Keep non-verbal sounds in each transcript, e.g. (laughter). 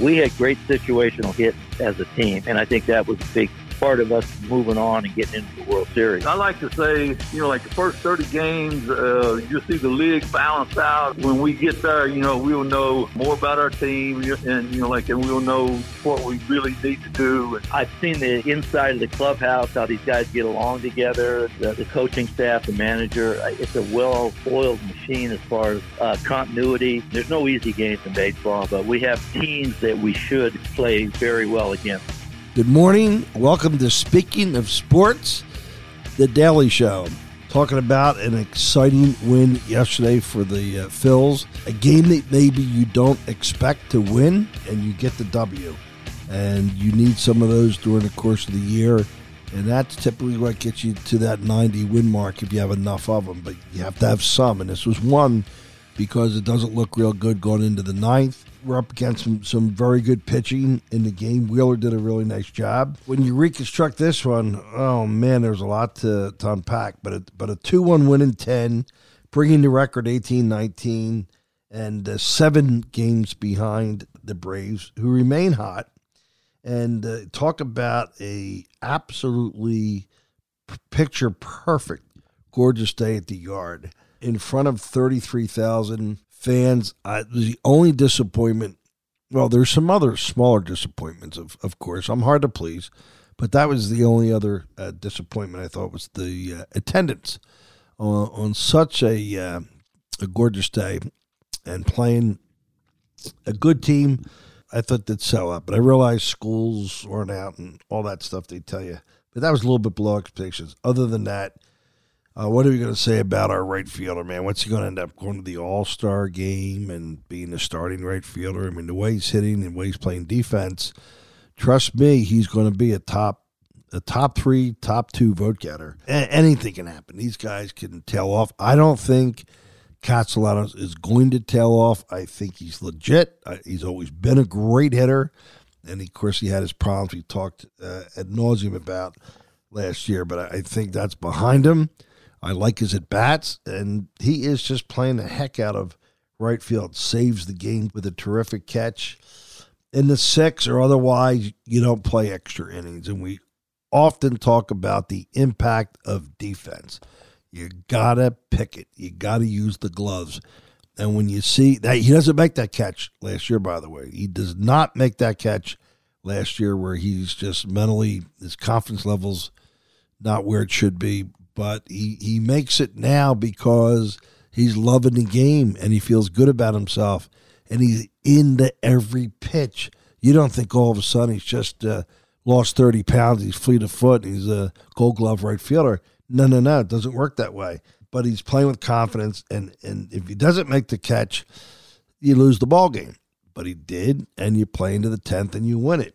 We had great situational hits as a team, and I think that was a big part of us moving on and getting into the World Series. I like to say, you know, like the first 30 games, uh, you'll see the league balance out. When we get there, you know, we'll know more about our team and, you know, like, and we'll know what we really need to do. I've seen the inside of the clubhouse, how these guys get along together, the, the coaching staff, the manager. It's a well-oiled machine as far as uh, continuity. There's no easy games in baseball, but we have teams that we should play very well against. Good morning. Welcome to Speaking of Sports, the Daily Show. Talking about an exciting win yesterday for the uh, Phils, a game that maybe you don't expect to win, and you get the W. And you need some of those during the course of the year. And that's typically what gets you to that 90 win mark if you have enough of them. But you have to have some. And this was one because it doesn't look real good going into the ninth we're up against some, some very good pitching in the game. Wheeler did a really nice job. When you reconstruct this one, oh man, there's a lot to, to unpack. But a, but a 2 1 win in 10, bringing the record 18 19, and uh, seven games behind the Braves, who remain hot. And uh, talk about a absolutely picture perfect, gorgeous day at the yard in front of 33,000 fans. I, the only disappointment, well, there's some other smaller disappointments, of, of course. I'm hard to please, but that was the only other uh, disappointment I thought was the uh, attendance on, such a, uh, a gorgeous day and playing a good team. I thought they'd sell out, but I realized schools weren't out and all that stuff they tell you. But that was a little bit below expectations. Other than that, uh, what are we going to say about our right fielder, man? What's he going to end up going to the All Star game and being the starting right fielder? I mean, the way he's hitting and the way he's playing defense, trust me, he's going to be a top, a top three, top two vote getter. A- anything can happen. These guys can tail off. I don't think Castellanos is going to tail off. I think he's legit. he's always been a great hitter, and of course, he had his problems we talked uh, ad nauseum about last year. But I think that's behind him. I like his at bats, and he is just playing the heck out of right field. Saves the game with a terrific catch. In the six or otherwise, you don't play extra innings, and we often talk about the impact of defense. You gotta pick it. You gotta use the gloves. And when you see that he doesn't make that catch last year, by the way, he does not make that catch last year where he's just mentally his confidence levels not where it should be but he, he makes it now because he's loving the game and he feels good about himself and he's into every pitch. You don't think all of a sudden he's just uh, lost 30 pounds, he's fleet of foot, he's a gold glove right fielder. No, no, no, it doesn't work that way. But he's playing with confidence, and, and if he doesn't make the catch, you lose the ball game. But he did, and you play into the 10th and you win it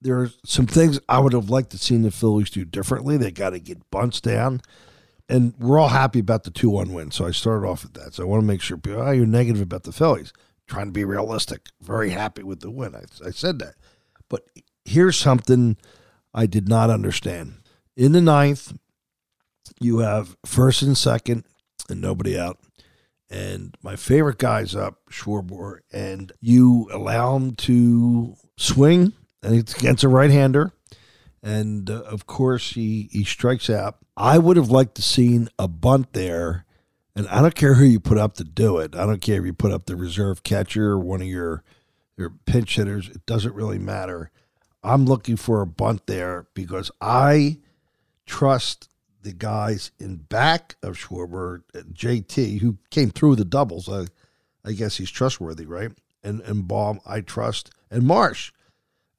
there are some things I would have liked to seen the Phillies do differently. They got to get bunts down. And we're all happy about the 2 1 win. So I started off with that. So I want to make sure people, oh, you're negative about the Phillies. Trying to be realistic. Very happy with the win. I, I said that. But here's something I did not understand. In the ninth, you have first and second and nobody out. And my favorite guy's up, Schwarber, and you allow him to swing and it's against a right-hander, and uh, of course he he strikes out. I would have liked to seen a bunt there, and I don't care who you put up to do it. I don't care if you put up the reserve catcher or one of your your pinch hitters. It doesn't really matter. I'm looking for a bunt there because I trust the guys in back of Schwarber, JT, who came through the doubles. I, I guess he's trustworthy, right? And and Bohm, I trust, and Marsh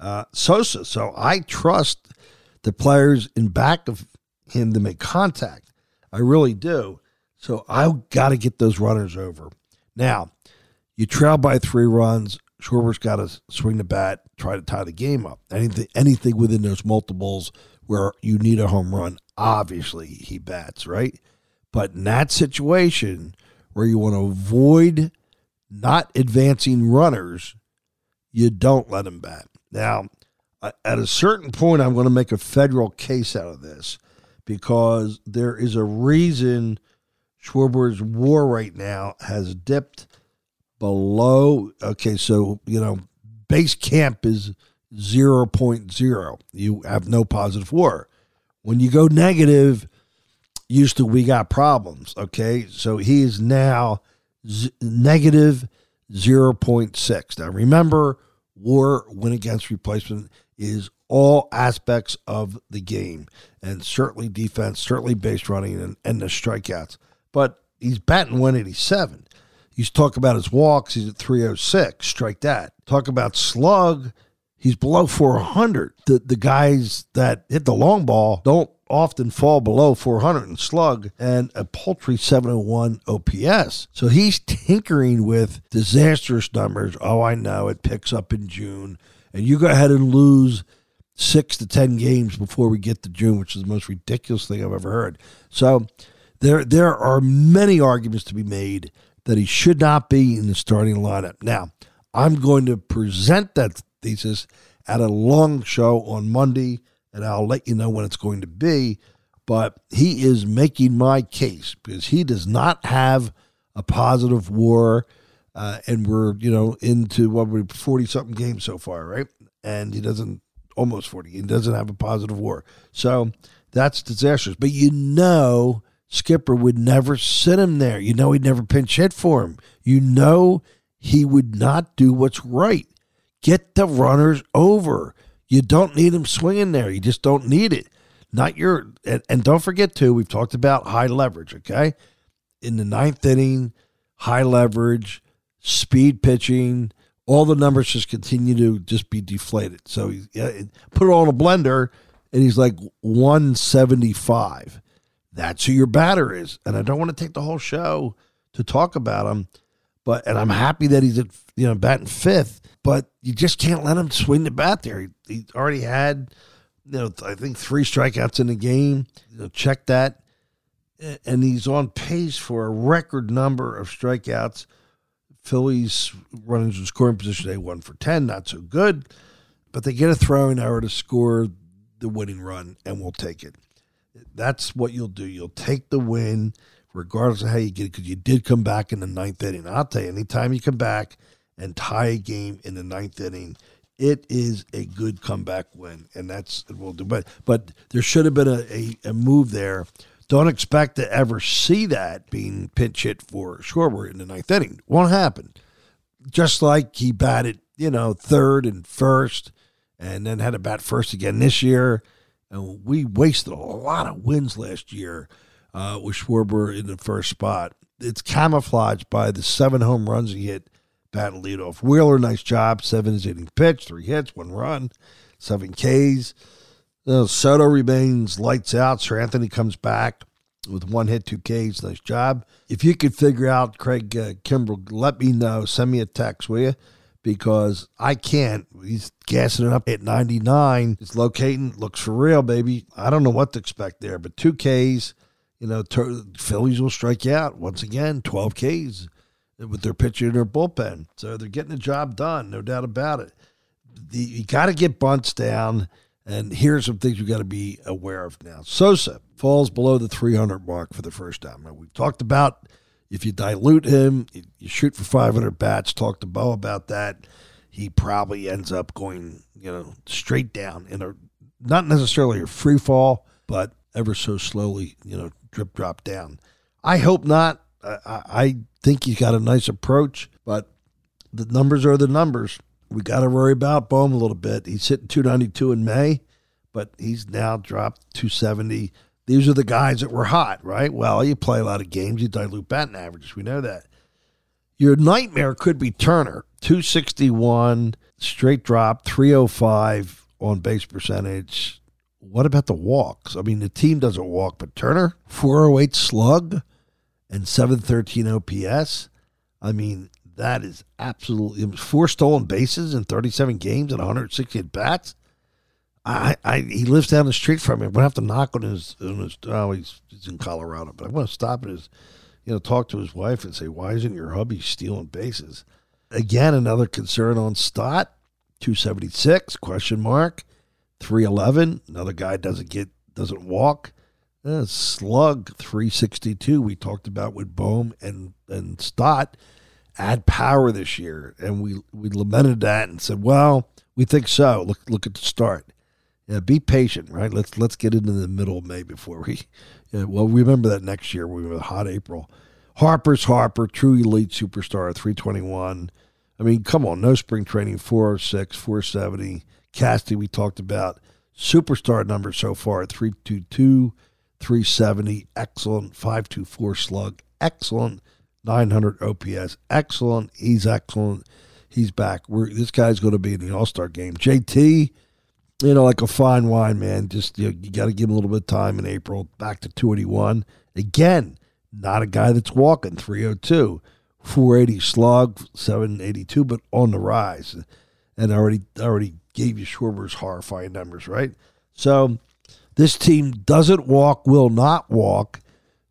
uh, Sosa. So I trust the players in back of him to make contact. I really do. So I've got to get those runners over. Now, you trail by three runs. Schwarber's got to swing the bat, try to tie the game up. Anything, anything within those multiples where you need a home run, obviously he bats, right? But in that situation where you want to avoid not advancing runners, you don't let him bat. Now, at a certain point, I'm going to make a federal case out of this because there is a reason Schwarber's war right now has dipped below. Okay, so, you know, base camp is 0.0. You have no positive war. When you go negative, used to we got problems. Okay, so he is now z- negative 0.6. Now remember, war win against replacement is all aspects of the game, and certainly defense, certainly base running, and, and the strikeouts. But he's batting 187. You talk about his walks, he's at 306. Strike that. Talk about slug, he's below 400. The the guys that hit the long ball don't often fall below 400 in slug and a paltry 701 OPS. So he's tinkering with disastrous numbers. Oh, I know it picks up in June, and you go ahead and lose six to ten games before we get to June, which is the most ridiculous thing I've ever heard. So there there are many arguments to be made that he should not be in the starting lineup. Now, I'm going to present that thesis at a long show on Monday, and I'll let you know when it's going to be. But he is making my case because he does not have a positive war, uh, and we're you know into what we forty something games so far, right? And he doesn't almost forty. He doesn't have a positive war, so that's disastrous. But you know Skipper would never sit him there. You know he'd never pinch hit for him. You know he would not do what's right. Get the runners over. You don't need him swinging there. You just don't need it. Not your and, and don't forget too. We've talked about high leverage. Okay, in the ninth inning, high leverage, speed pitching. All the numbers just continue to just be deflated. So yeah, put it all in a blender, and he's like 175 that's who your batter is. And I don't want to take the whole show to talk about him, but and I'm happy that he's at you know batting fifth, but you just can't let him swing the bat there. He, he already had you know I think three strikeouts in the game. You know, check that, and he's on pace for a record number of strikeouts. Phillies running in scoring position, they one for ten, not so good, but they get a throwing error to score the winning run, and we'll take it that's what you'll do. You'll take the win, regardless of how you get it, because you did come back in the ninth inning. I'll tell you, anytime you come back and tie a game in the ninth inning, it is a good comeback win, and that's what we'll do. But but there should have been a, a, a move there. Don't expect to ever see that being pinch hit for Schwarber in the ninth inning. Won't happen. Just like he batted, you know, third and first, and then had to bat first again this year and we wasted a lot of wins last year uh, with Schwarber in the first spot. It's camouflaged by the seven home runs he hit batting leadoff. Wheeler, nice job. Seven inning pitch, three hits, one run, seven Ks. Uh, Soto remains lights out. Seranthony comes back with one hit, two Ks. Nice job. If you could figure out Craig uh, Kimbrel, let me know. Send me a text, will you? because I can't. He's gassing it up at 99. It's locating, looks for real, baby. I don't know what to expect there, but two Ks, you know, ter- Phillies will strike you out once again, 12 Ks with their pitcher in their bullpen. So they're getting the job done, no doubt about it. The, you got to get bunts down, and here's some things you got to be aware of now. Sosa falls below the 300 mark for the first time. Now, we've talked about if you dilute him, you shoot for 500 bats. Talk to Bo about that. He probably ends up going, you know, straight down in a not necessarily a free fall, but ever so slowly, you know, drip drop down. I hope not. I, I think he's got a nice approach, but the numbers are the numbers. We got to worry about Bohm a little bit. He's hitting 292 in May, but he's now dropped 270 these are the guys that were hot, right? Well, you play a lot of games, you dilute batting averages. We know that. Your nightmare could be Turner, 261, straight drop, 305 on base percentage. What about the walks? I mean, the team doesn't walk, but Turner, 408 slug and 713 OPS. I mean, that is absolutely four stolen bases in 37 games and 160 at bats. I, I he lives down the street from me. I'm gonna have to knock on his on his. Oh, he's, he's in Colorado, but I'm gonna stop at his, you know, talk to his wife and say, "Why isn't your hubby stealing bases?" Again, another concern on Stott, 276 question mark, 311. Another guy doesn't get doesn't walk. Uh, slug 362. We talked about with Bohm and and Stott, add power this year, and we we lamented that and said, well, we think so. Look look at the start. Yeah, be patient, right? Let's let's get into the middle of May before we. (laughs) Yeah, well, remember that next year we were a hot April. Harper's Harper, true elite superstar, three twenty one. I mean, come on, no spring training, 406, 470. Casty, we talked about. Superstar number so far 322, 370, excellent, 524 slug, excellent, 900 OPS, excellent. He's excellent. He's back. We're, this guy's going to be in the All Star game. JT, you know, like a fine wine, man. Just you, know, you got to give him a little bit of time in April. Back to 281. Again, not a guy that's walking 302. 480 slug, 782, but on the rise. And I already already gave you Schwarber's horrifying numbers, right? So this team doesn't walk, will not walk.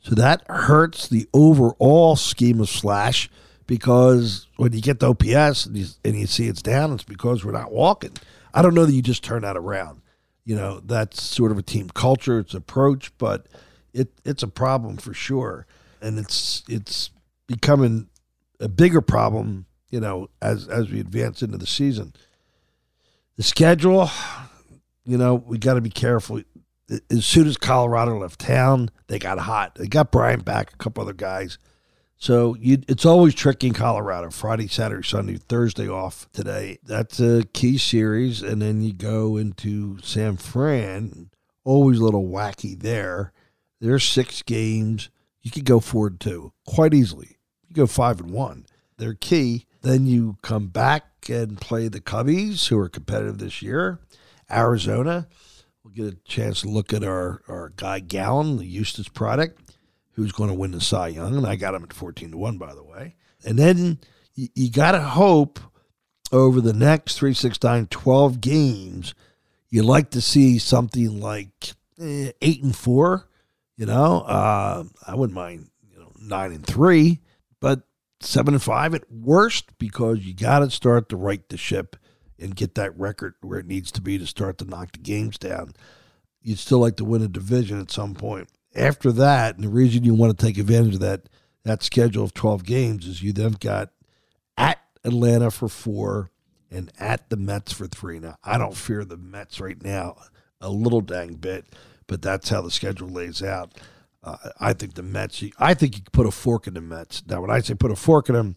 So that hurts the overall scheme of Slash because when you get the OPS and you, and you see it's down, it's because we're not walking. I don't know that you just turn that around. You know, that's sort of a team culture, it's approach, but it it's a problem for sure. And it's it's becoming a bigger problem, you know, as as we advance into the season. The schedule, you know, we got to be careful. As soon as Colorado left town, they got hot. They got Brian back, a couple other guys. So you, it's always tricky in Colorado. Friday, Saturday, Sunday, Thursday off today. That's a key series, and then you go into San Fran. Always a little wacky there. There's six games. You could go four and two quite easily you go five and one. They're key. Then you come back and play the Cubbies, who are competitive this year. Arizona. We'll get a chance to look at our, our guy Gallen, the Eustace product, who's going to win the Cy Young. And I got him at 14 to 1, by the way. And then you, you got to hope over the next 3, 6, 9, 12 games, you like to see something like eh, 8 and 4. You know, uh, I wouldn't mind, you know, 9 and 3 but seven and five at worst because you got to start to right the ship and get that record where it needs to be to start to knock the games down. You'd still like to win a division at some point. After that, and the reason you want to take advantage of that that schedule of twelve games is you then got at Atlanta for four and at the Mets for three. Now I don't fear the Mets right now a little dang bit, but that's how the schedule lays out. Uh, I think the Mets. I think you could put a fork in the Mets. Now, when I say put a fork in them,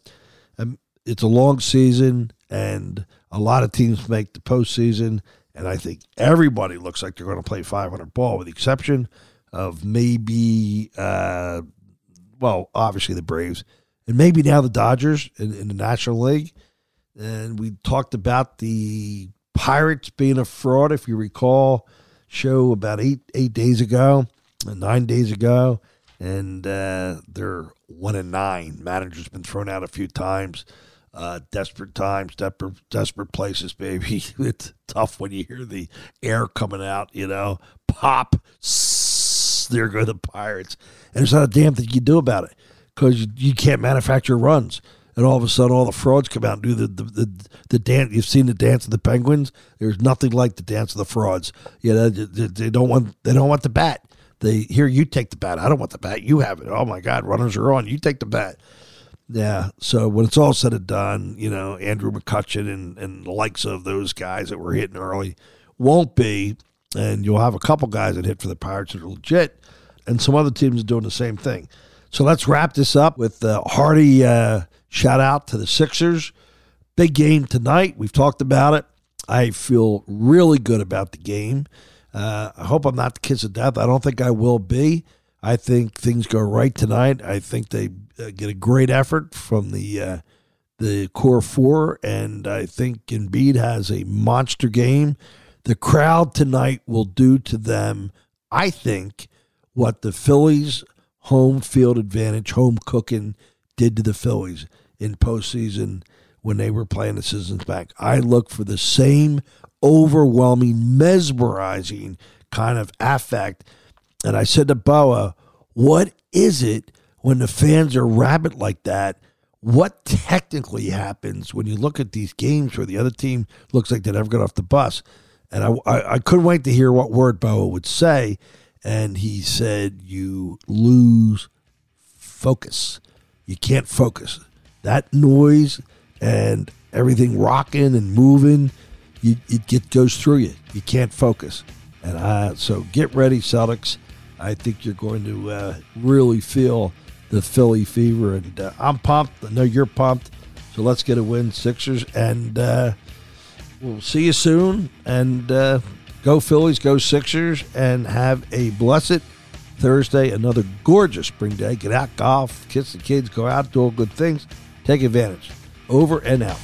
um, it's a long season, and a lot of teams make the postseason. And I think everybody looks like they're going to play 500 ball, with the exception of maybe, uh, well, obviously the Braves, and maybe now the Dodgers in, in the National League. And we talked about the Pirates being a fraud, if you recall, show about eight eight days ago nine days ago, and uh, they're one and nine. Manager's been thrown out a few times. Uh, desperate times, desperate, desperate places, baby. (laughs) It's tough when you hear the air coming out, you know, pop. there go the Pirates. And there's not a damn thing you can do about it because you, you, can't manufacture runs. And all of a sudden, all the frauds come out and do the, the, the, the dance. You've seen the dance of the Penguins. There's nothing like the dance of the frauds. You know, they, they don't want they don't want the bat. They here you take the bat. I don't want the bat. You have it. Oh my God, runners are on. You take the bat. Yeah. So when it's all said and done, you know, Andrew McCutchen and, and the likes of those guys that were hitting early won't be. And you'll have a couple guys that hit for the Pirates that are legit, and some other teams are doing the same thing. So let's wrap this up with a hearty uh, shout out to the Sixers. Big game tonight. We've talked about it. I feel really good about the game. Uh, I hope I'm not the kiss of death. I don't think I will be. I think things go right tonight. I think they uh, get a great effort from the uh, the core four, and I think Embiid has a monster game. The crowd tonight will do to them, I think, what the Phillies' home field advantage, home cooking, did to the Phillies in postseason when they were playing the Citizens Bank. I look for the same overwhelming, mesmerizing kind of affect. And I said to Boa, what is it when the fans are rabid like that? What technically happens when you look at these games where the other team looks like they never got off the bus? And I, I, I couldn't wait to hear what word Boa would say. And he said, You lose focus. You can't focus. that noise and everything rocking and moving, you, it get, goes through you. You can't focus. And uh, so get ready, Celtics. I think you're going to uh, really feel the Philly fever. And uh, I'm pumped. I know you're pumped. So let's get a win, Sixers. And uh, we'll see you soon. And uh, go Phillies, go Sixers, and have a blessed Thursday. Another gorgeous spring day. Get out, golf, kiss the kids, go out, do all good things. Take advantage. Over and out.